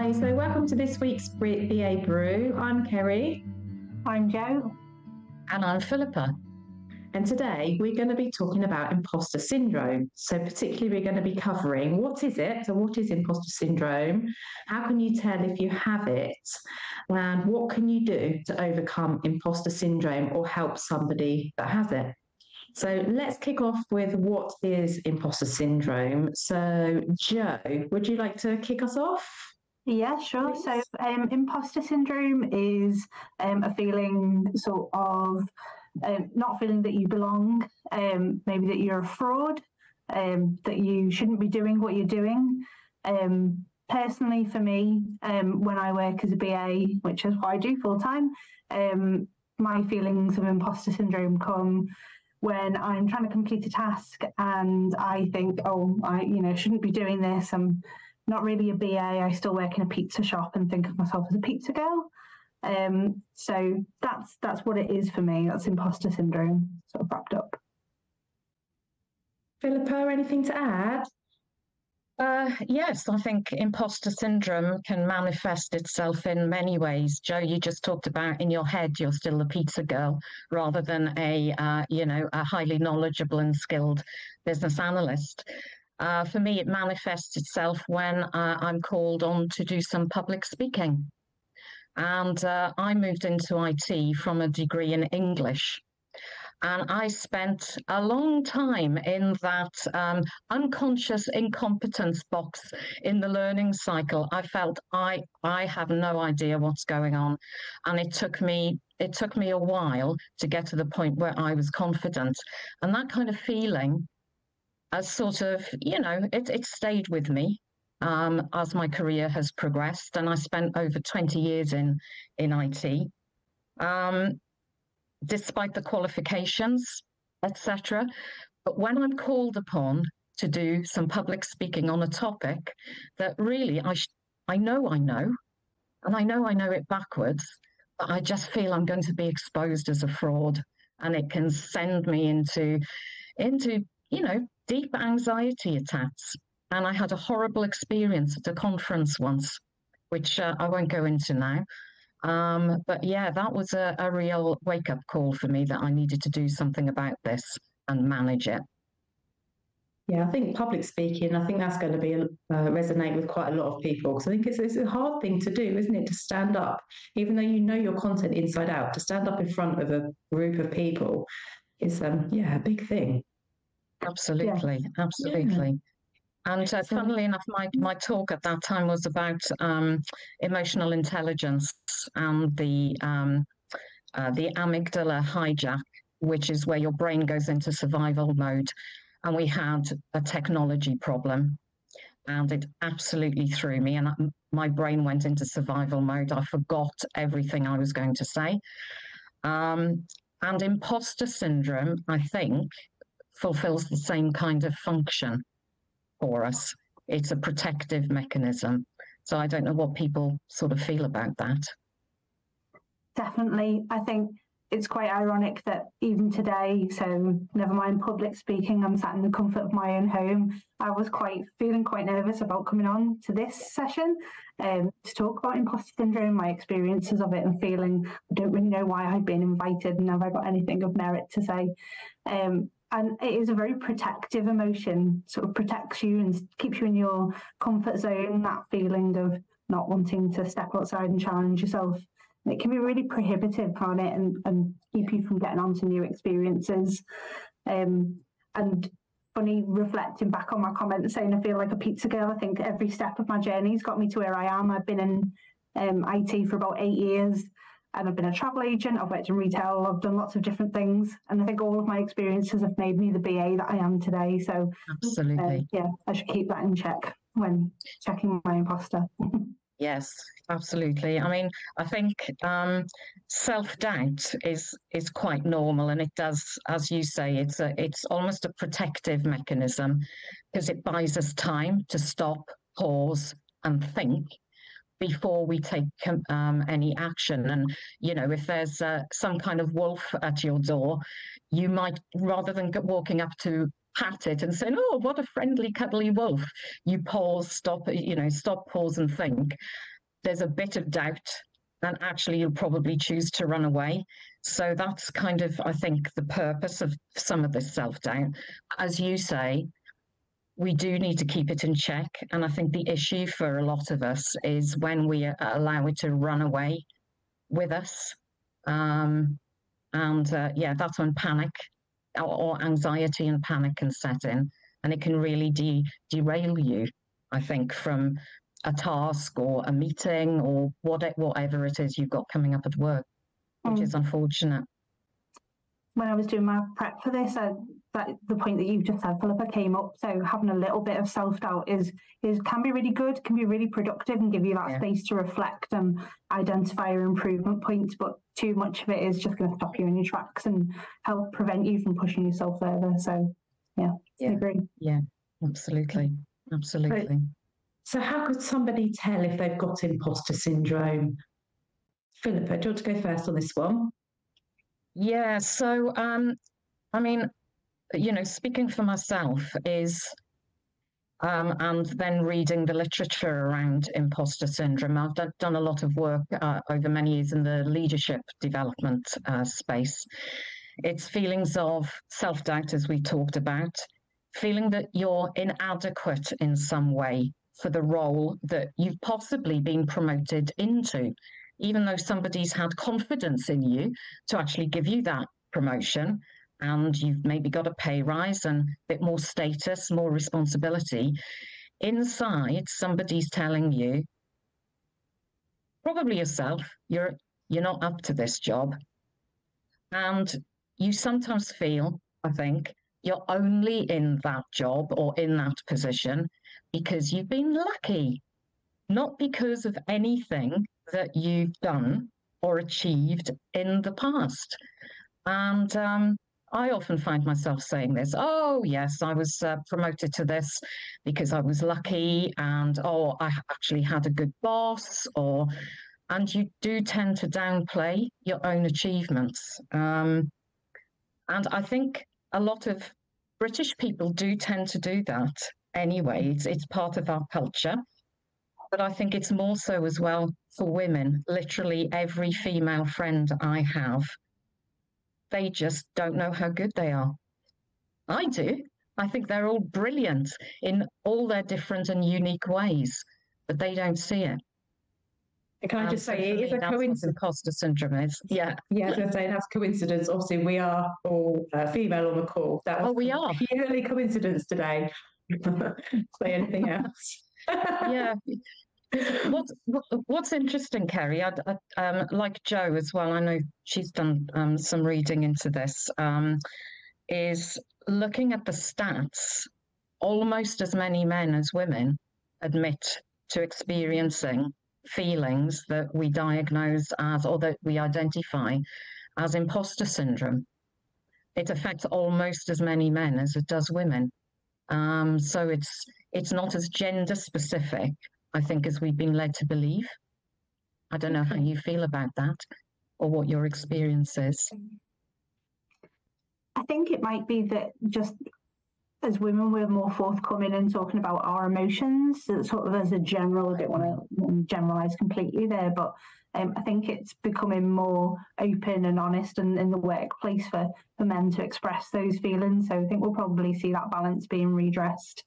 Hi, so welcome to this week's BA Brew. I'm Kerry. I'm Jo. And I'm Philippa. And today we're going to be talking about imposter syndrome. So, particularly, we're going to be covering what is it? So, what is imposter syndrome? How can you tell if you have it? And what can you do to overcome imposter syndrome or help somebody that has it? So let's kick off with what is imposter syndrome. So, Jo, would you like to kick us off? Yeah, sure. Please. So, um, imposter syndrome is um, a feeling sort of um, not feeling that you belong, um, maybe that you're a fraud, um, that you shouldn't be doing what you're doing. Um, personally, for me, when I work as a BA, which is what I do full time, my feelings of imposter syndrome come when I'm trying to complete a task and I think, oh, I, you know, shouldn't be doing this. I'm not really a BA. I still work in a pizza shop and think of myself as a pizza girl. Um, so that's that's what it is for me. That's imposter syndrome, sort of wrapped up. Philippa, anything to add? Uh, yes, I think imposter syndrome can manifest itself in many ways. Jo, you just talked about in your head you're still a pizza girl rather than a uh, you know a highly knowledgeable and skilled business analyst. Uh, for me, it manifests itself when uh, I'm called on to do some public speaking. And uh, I moved into IT from a degree in English. And I spent a long time in that um, unconscious incompetence box in the learning cycle. I felt I I have no idea what's going on, and it took me it took me a while to get to the point where I was confident. And that kind of feeling, as sort of you know, it it stayed with me um, as my career has progressed, and I spent over twenty years in in IT. Um, despite the qualifications, etc. But when I'm called upon to do some public speaking on a topic that really I sh- I know I know, and I know I know it backwards, but I just feel I'm going to be exposed as a fraud, and it can send me into into you know deep anxiety attacks. And I had a horrible experience at a conference once, which uh, I won't go into now. Um, but yeah, that was a, a real wake up call for me that I needed to do something about this and manage it. Yeah, I think public speaking, I think that's going to be uh, resonate with quite a lot of people because I think it's, it's a hard thing to do, isn't it? To stand up, even though you know your content inside out, to stand up in front of a group of people is, um, yeah, a big thing. Absolutely, yeah. absolutely. Yeah. And uh, funnily enough, my, my talk at that time was about um, emotional intelligence and the um, uh, the amygdala hijack, which is where your brain goes into survival mode. And we had a technology problem, and it absolutely threw me. And my brain went into survival mode. I forgot everything I was going to say. Um, and imposter syndrome, I think, fulfills the same kind of function for us. It's a protective mechanism. So I don't know what people sort of feel about that. Definitely. I think it's quite ironic that even today, so never mind public speaking, I'm sat in the comfort of my own home. I was quite feeling quite nervous about coming on to this session um, to talk about imposter syndrome, my experiences of it, and feeling I don't really know why I've been invited and have I got anything of merit to say. Um, and it is a very protective emotion sort of protects you and keeps you in your comfort zone that feeling of not wanting to step outside and challenge yourself. It can be really prohibitive on it and, and keep you from getting on to new experiences. Um, and funny reflecting back on my comment saying i feel like a pizza girl i think every step of my journey has got me to where i am. I've been in um, it for about eight years and I've been a travel agent, I've worked in retail, I've done lots of different things. And I think all of my experiences have made me the BA that I am today. So, absolutely. Uh, yeah, I should keep that in check when checking my imposter. yes, absolutely. I mean, I think um, self doubt is is quite normal, and it does, as you say, it's a it's almost a protective mechanism because it buys us time to stop, pause, and think before we take um, any action. And, you know, if there's uh, some kind of wolf at your door, you might, rather than walking up to pat it and saying, "Oh, what a friendly, cuddly wolf," you pause, stop, you know, stop, pause, and think. There's a bit of doubt, and actually, you'll probably choose to run away. So that's kind of, I think, the purpose of some of this self doubt. As you say, we do need to keep it in check. And I think the issue for a lot of us is when we allow it to run away with us. Um, and uh, yeah, that's when panic or, or, anxiety and panic can set in. And it can really de- derail you, I think, from a task or a meeting or what, whatever it is you've got coming up at work, which mm. is unfortunate when I was doing my prep for this, I, that the point that you've just said, Philippa, came up. So having a little bit of self doubt is is can be really good, can be really productive, and give you that yeah. space to reflect and identify your improvement points. But too much of it is just going to stop you in your tracks and help prevent you from pushing yourself further. So yeah, yeah. I agree. Yeah, absolutely, absolutely. So, so how could somebody tell if they've got imposter syndrome? Philippa, do you want to go first on this one? Yeah. So, um, I mean, you know, speaking for myself is, um, and then reading the literature around imposter syndrome. I've done, done a lot of work uh, over many years in the leadership development uh, space. It's feelings of self doubt, as we talked about, feeling that you're inadequate in some way for the role that you've possibly been promoted into even though somebody's had confidence in you to actually give you that promotion and you've maybe got a pay rise and a bit more status, more responsibility, inside somebody's telling you, probably yourself, you're you're not up to this job. And you sometimes feel, I think, you're only in that job or in that position because you've been lucky, not because of anything that you've done or achieved in the past. And um, I often find myself saying this oh, yes, I was uh, promoted to this because I was lucky, and oh, I actually had a good boss, or and you do tend to downplay your own achievements. Um, and I think a lot of British people do tend to do that anyway. It's, it's part of our culture. But I think it's more so as well for women. Literally every female friend I have, they just don't know how good they are. I do. I think they're all brilliant in all their different and unique ways, but they don't see it. Can I um, just say it is a coincidence? Imposter syndrome is. Yeah. Yeah, I was going to say that's coincidence. Obviously, we are all uh, female on the call. That was oh, we are purely coincidence today. say anything else? Yeah, what's what's interesting, Kerry? I'd, I'd, um, like Jo as well. I know she's done um, some reading into this. Um, is looking at the stats. Almost as many men as women admit to experiencing feelings that we diagnose as or that we identify as imposter syndrome. It affects almost as many men as it does women. Um, so it's it's not as gender specific I think, as we've been led to believe. I don't know how you feel about that or what your experience is. I think it might be that just as women, we're more forthcoming in talking about our emotions, sort of as a general. I don't want to generalize completely there, but um, I think it's becoming more open and honest and in the workplace for, for men to express those feelings. So I think we'll probably see that balance being redressed.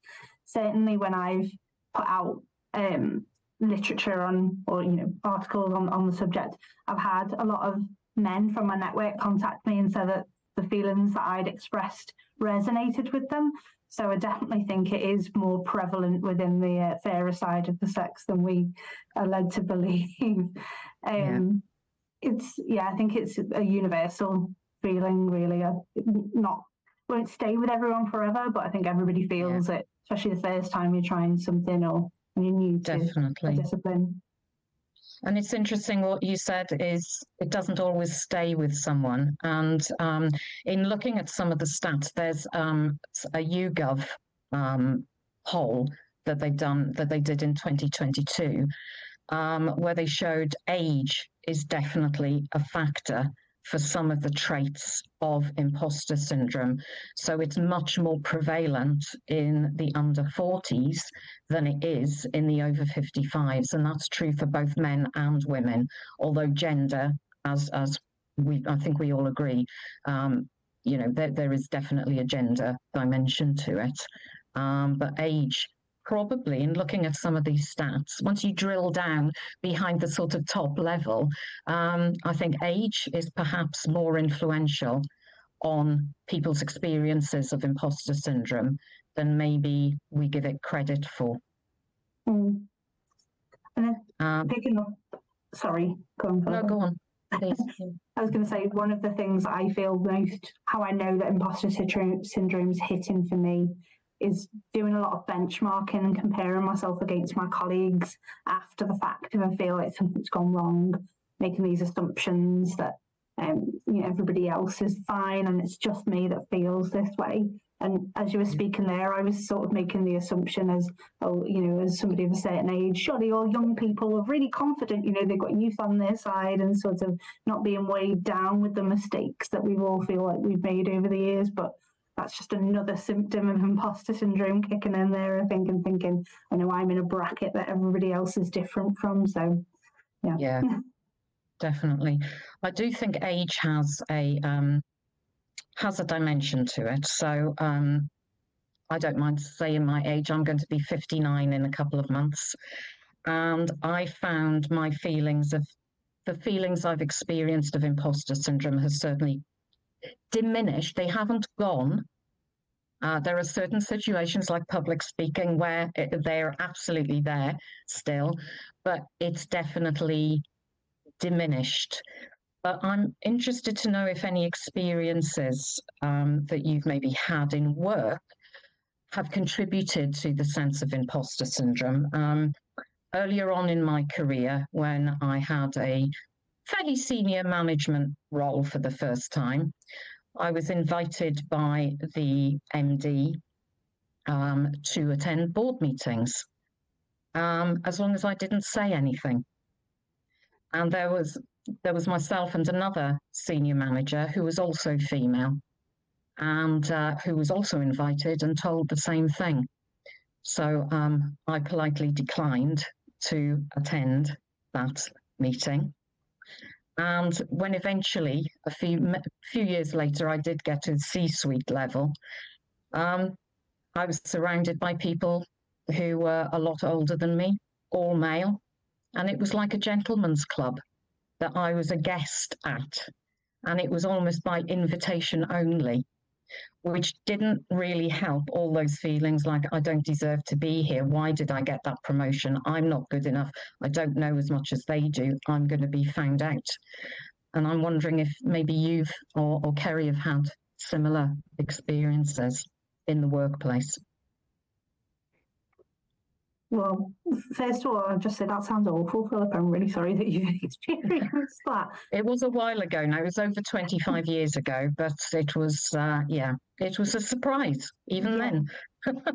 Certainly, when I've put out um, literature on or you know articles on, on the subject, I've had a lot of men from my network contact me and say that the feelings that I'd expressed resonated with them. So I definitely think it is more prevalent within the uh, fairer side of the sex than we are led to believe. um, yeah. It's yeah, I think it's a universal feeling. Really, I, not won't stay with everyone forever, but I think everybody feels yeah. it, especially the first time you're trying something or you need definitely discipline. And it's interesting what you said is it doesn't always stay with someone. And um, in looking at some of the stats, there's um, a YouGov um, poll that they've done that they did in 2022, um, where they showed age is definitely a factor for some of the traits of imposter syndrome. So it's much more prevalent in the under 40s than it is in the over 55s. And that's true for both men and women, although gender, as, as we, I think we all agree, um, you know, there, there is definitely a gender dimension to it. Um, but age probably in looking at some of these stats, once you drill down behind the sort of top level, um, I think age is perhaps more influential on people's experiences of imposter syndrome than maybe we give it credit for. Mm. And then um, picking up, sorry, go on. No, go on. I was going to say one of the things I feel most how I know that imposter syndrome is hitting for me is doing a lot of benchmarking and comparing myself against my colleagues after the fact if I feel like something's gone wrong, making these assumptions that um, you know everybody else is fine and it's just me that feels this way. And as you were speaking there, I was sort of making the assumption as, oh, you know, as somebody of a certain age, surely all young people are really confident, you know, they've got youth on their side and sort of not being weighed down with the mistakes that we all feel like we've made over the years. But that's just another symptom of imposter syndrome kicking in there, I think, and thinking, I know I'm in a bracket that everybody else is different from. So, yeah. Yeah, definitely. I do think age has a um, has a dimension to it. So, um, I don't mind saying my age. I'm going to be 59 in a couple of months. And I found my feelings of the feelings I've experienced of imposter syndrome has certainly diminished. They haven't gone, uh, there are certain situations like public speaking where it, they're absolutely there still, but it's definitely diminished. But I'm interested to know if any experiences um, that you've maybe had in work have contributed to the sense of imposter syndrome. Um, earlier on in my career, when I had a fairly senior management role for the first time, I was invited by the MD um, to attend board meetings, um, as long as I didn't say anything. And there was there was myself and another senior manager who was also female, and uh, who was also invited and told the same thing. So um, I politely declined to attend that meeting. And when eventually, a few few years later, I did get to the C-suite level, um, I was surrounded by people who were a lot older than me, all male, and it was like a gentleman's club that I was a guest at, and it was almost by invitation only which didn't really help all those feelings like I don't deserve to be here. Why did I get that promotion? I'm not good enough. I don't know as much as they do. I'm going to be found out. And I'm wondering if maybe you've or, or Kerry have had similar experiences in the workplace. Well, first of all, I'll just say that sounds awful, Philip. I'm really sorry that you've experienced that. It was a while ago now. It was over 25 years ago, but it was, uh, yeah, it was a surprise even yeah. then.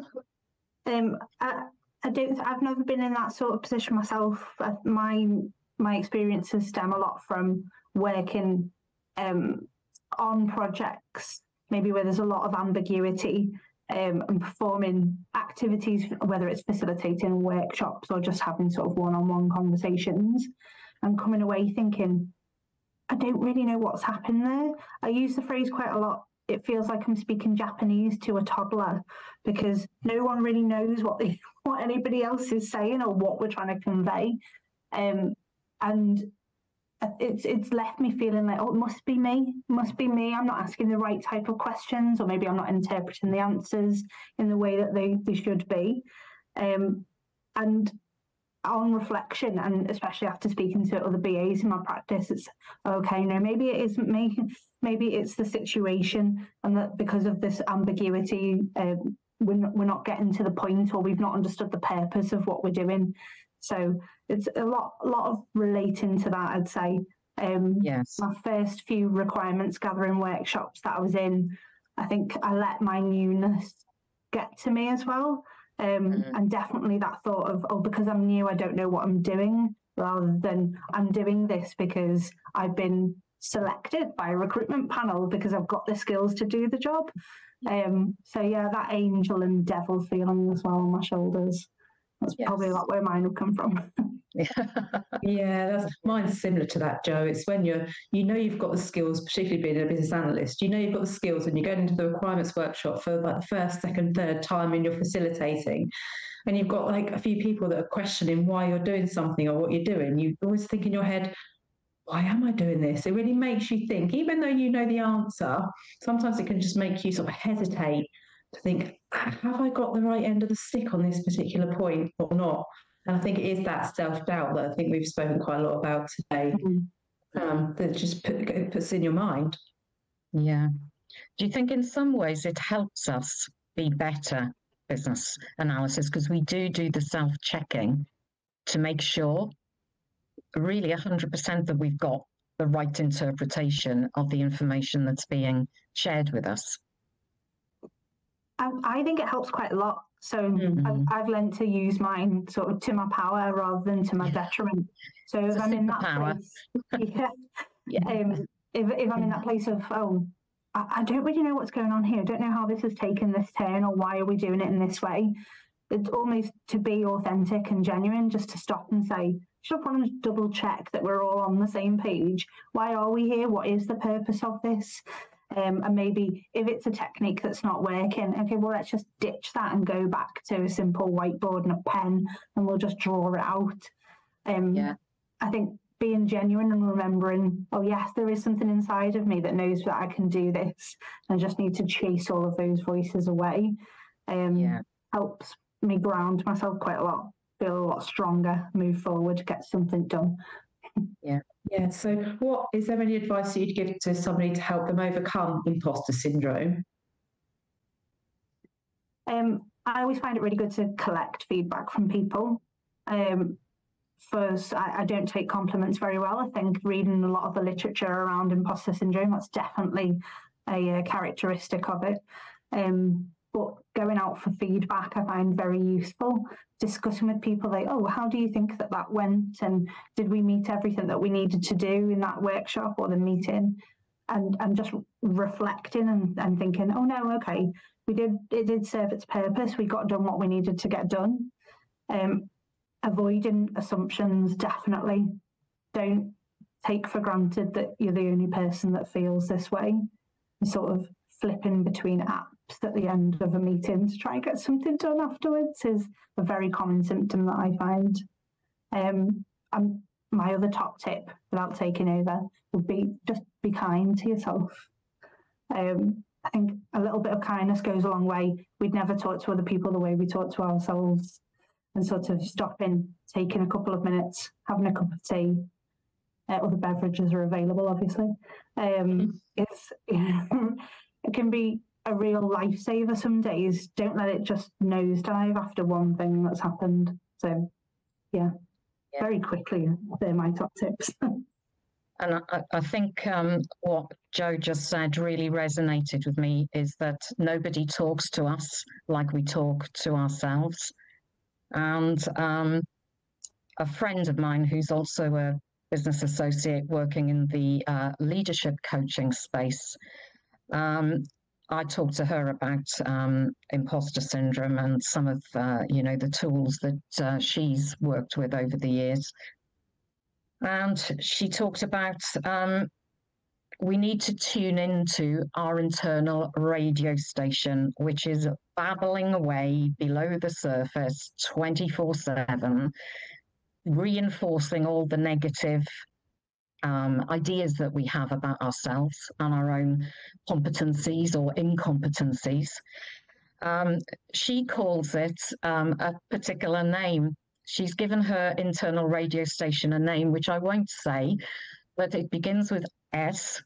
um, I, I don't. I've never been in that sort of position myself. Uh, my my experiences stem a lot from working um, on projects, maybe where there's a lot of ambiguity um, and performing activities, whether it's facilitating workshops or just having sort of one on one conversations, and coming away thinking, I don't really know what's happened there. I use the phrase quite a lot. It feels like I'm speaking Japanese to a toddler because no one really knows what the, what anybody else is saying or what we're trying to convey. Um, and it's it's left me feeling like oh it must be me must be me. I'm not asking the right type of questions or maybe i'm not interpreting the answers in the way that they, they should be. Um, and on reflection and especially after speaking to other BAs in my practice it's okay no maybe it isn't me maybe it's the situation and that because of this ambiguity um, we're, not, we're not getting to the point or we've not understood the purpose of what we're doing so it's a lot, a lot of relating to that. I'd say. Um, yes. My first few requirements gathering workshops that I was in, I think I let my newness get to me as well. Um, mm-hmm. And definitely that thought of, oh, because I'm new, I don't know what I'm doing, rather than I'm doing this because I've been selected by a recruitment panel because I've got the skills to do the job. Um, so yeah, that angel and devil feeling as well on my shoulders. That's yes. probably like where mine will come from. yeah, that's mine's similar to that, Jo. It's when you're you know you've got the skills, particularly being a business analyst, you know you've got the skills and you go into the requirements workshop for like the first, second, third time and you're facilitating. And you've got like a few people that are questioning why you're doing something or what you're doing. You always think in your head, why am I doing this? It really makes you think, even though you know the answer, sometimes it can just make you sort of hesitate to think, have I got the right end of the stick on this particular point or not? And I think it is that self doubt that I think we've spoken quite a lot about today mm-hmm. um, that just put, puts in your mind. Yeah. Do you think in some ways it helps us be better business analysis because we do do the self checking to make sure really 100% that we've got the right interpretation of the information that's being shared with us? I, I think it helps quite a lot. So mm-hmm. I've, I've, learned to use mine sort of to my power rather than to my detriment. So if I'm in that power. place, yeah, yeah. Um, if, if I'm in that place of, oh, I, I don't really know what's going on here. I don't know how this has taken this turn or why are we doing it in this way. It's almost to be authentic and genuine, just to stop and say, just want to double check that we're all on the same page. Why are we here? What is the purpose of this? Um, and maybe if it's a technique that's not working, okay, well, let's just ditch that and go back to a simple whiteboard and a pen and we'll just draw it out. Um, yeah. I think being genuine and remembering, oh, yes, there is something inside of me that knows that I can do this and just need to chase all of those voices away um, yeah. helps me ground myself quite a lot feel a lot stronger, move forward, get something done. Yeah. Yeah. So, what is there any advice that you'd give to somebody to help them overcome imposter syndrome? Um, I always find it really good to collect feedback from people. Um, first, I, I, don't take compliments very well. I think reading a lot of the literature around imposter syndrome, that's definitely a, a characteristic of it. Um, but going out for feedback, I find very useful. Discussing with people like, oh, how do you think that that went? And did we meet everything that we needed to do in that workshop or the meeting? And, and just reflecting and, and thinking, oh no, okay, we did, it did serve its purpose. We got done what we needed to get done. Um, avoiding assumptions, definitely. Don't take for granted that you're the only person that feels this way. Sort of flipping between apps at the end of a meeting to try and get something done afterwards is a very common symptom that I find. Um, and my other top tip, without taking over, would be just be kind to yourself. Um, I think a little bit of kindness goes a long way. We'd never talk to other people the way we talk to ourselves, and sort of stopping, taking a couple of minutes, having a cup of tea. Uh, other beverages are available, obviously. Um, it's it can be a real lifesaver some days. Don't let it just nosedive after one thing that's happened. So, yeah, yeah. very quickly, they're my top tips. And I, I think um, what Jo just said really resonated with me is that nobody talks to us like we talk to ourselves. And um, a friend of mine who's also a business associate working in the uh, leadership coaching space um, I talked to her about um, imposter syndrome and some of uh, you know the tools that uh, she's worked with over the years, and she talked about um, we need to tune into our internal radio station, which is babbling away below the surface twenty four seven, reinforcing all the negative um, ideas that we have about ourselves and our own competencies or incompetencies. Um, she calls it um, a particular name. She's given her internal radio station a name, which I won't say, but it begins with S,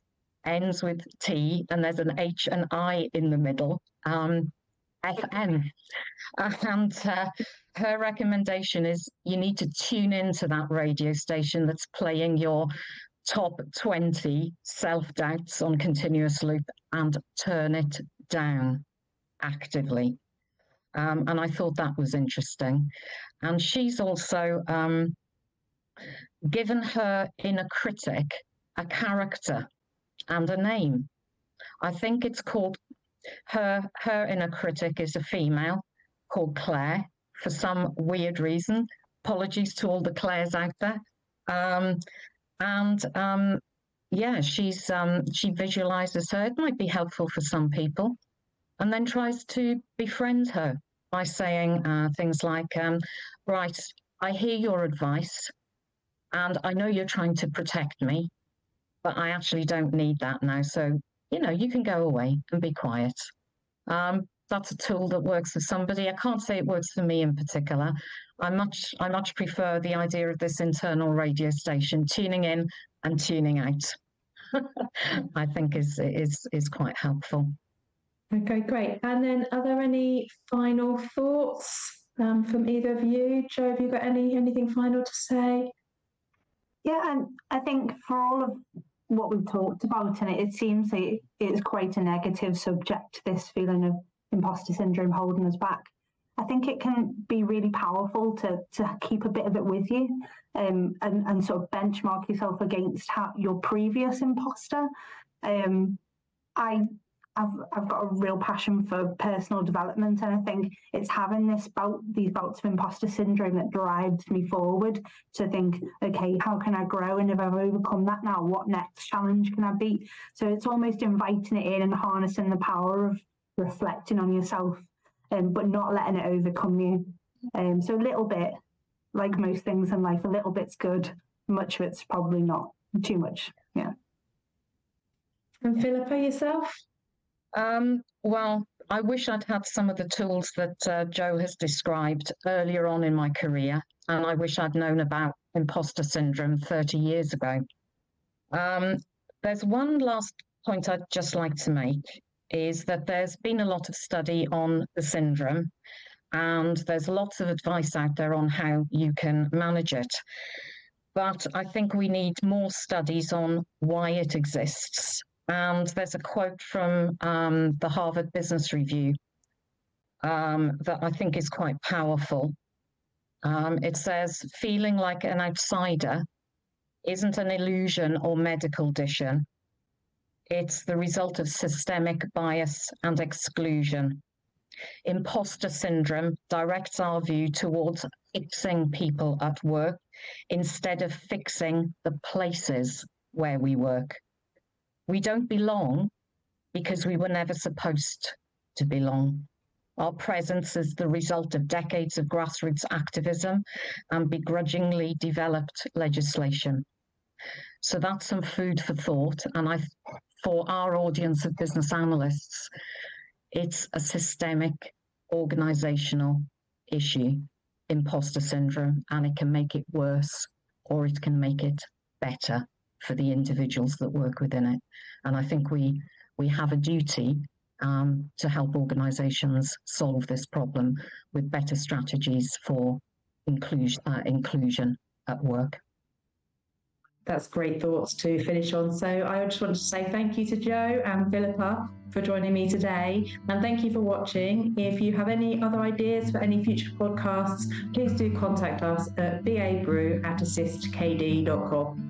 ends with T, and there's an H and I in the middle. Um, FM. And uh, her recommendation is you need to tune into that radio station that's playing your top 20 self doubts on continuous loop and turn it down actively. Um, and I thought that was interesting. And she's also um, given her inner critic a character and a name. I think it's called her her inner critic is a female called Claire for some weird reason. Apologies to all the Claires out there. Um, and um, yeah, she's um, she visualizes her. It might be helpful for some people, and then tries to befriend her by saying uh, things like, um, "Right, I hear your advice, and I know you're trying to protect me, but I actually don't need that now. So you know, you can go away and be quiet." Um, that's a tool that works for somebody. I can't say it works for me in particular. I much I much prefer the idea of this internal radio station tuning in and tuning out. I think is is is quite helpful. Okay, great. And then, are there any final thoughts um, from either of you? Jo, have you got any anything final to say? Yeah, and I think for all of what we've talked about, and it, it seems like it's quite a negative subject. This feeling of imposter syndrome holding us back. I think it can be really powerful to to keep a bit of it with you um, and, and sort of benchmark yourself against how, your previous imposter. Um, I I've I've got a real passion for personal development, and I think it's having this bout these bouts of imposter syndrome that drives me forward to think, okay, how can I grow? And if I've overcome that now, what next challenge can I beat? So it's almost inviting it in and harnessing the power of reflecting on yourself, um, but not letting it overcome you. Um, so a little bit, like most things in life, a little bit's good. Much of it's probably not too much. Yeah. And Philippa, yourself? Um, well, I wish I'd had some of the tools that uh, Jo has described earlier on in my career, and I wish I'd known about imposter syndrome 30 years ago. Um, there's one last point I'd just like to make is that there's been a lot of study on the syndrome and there's lots of advice out there on how you can manage it. But I think we need more studies on why it exists. And there's a quote from um, the Harvard Business Review um, that I think is quite powerful. Um, it says, feeling like an outsider isn't an illusion or medical condition. It's the result of systemic bias and exclusion. Imposter syndrome directs our view towards fixing people at work instead of fixing the places where we work. We don't belong because we were never supposed to belong. Our presence is the result of decades of grassroots activism and begrudgingly developed legislation. So that's some food for thought. And I for our audience of business analysts, it's a systemic organizational issue, imposter syndrome, and it can make it worse or it can make it better for the individuals that work within it. And I think we we have a duty um, to help organizations solve this problem with better strategies for inclusion, uh, inclusion at work that's great thoughts to finish on. So I just want to say thank you to Jo and Philippa for joining me today. And thank you for watching. If you have any other ideas for any future podcasts, please do contact us at babrew at assistkd.com.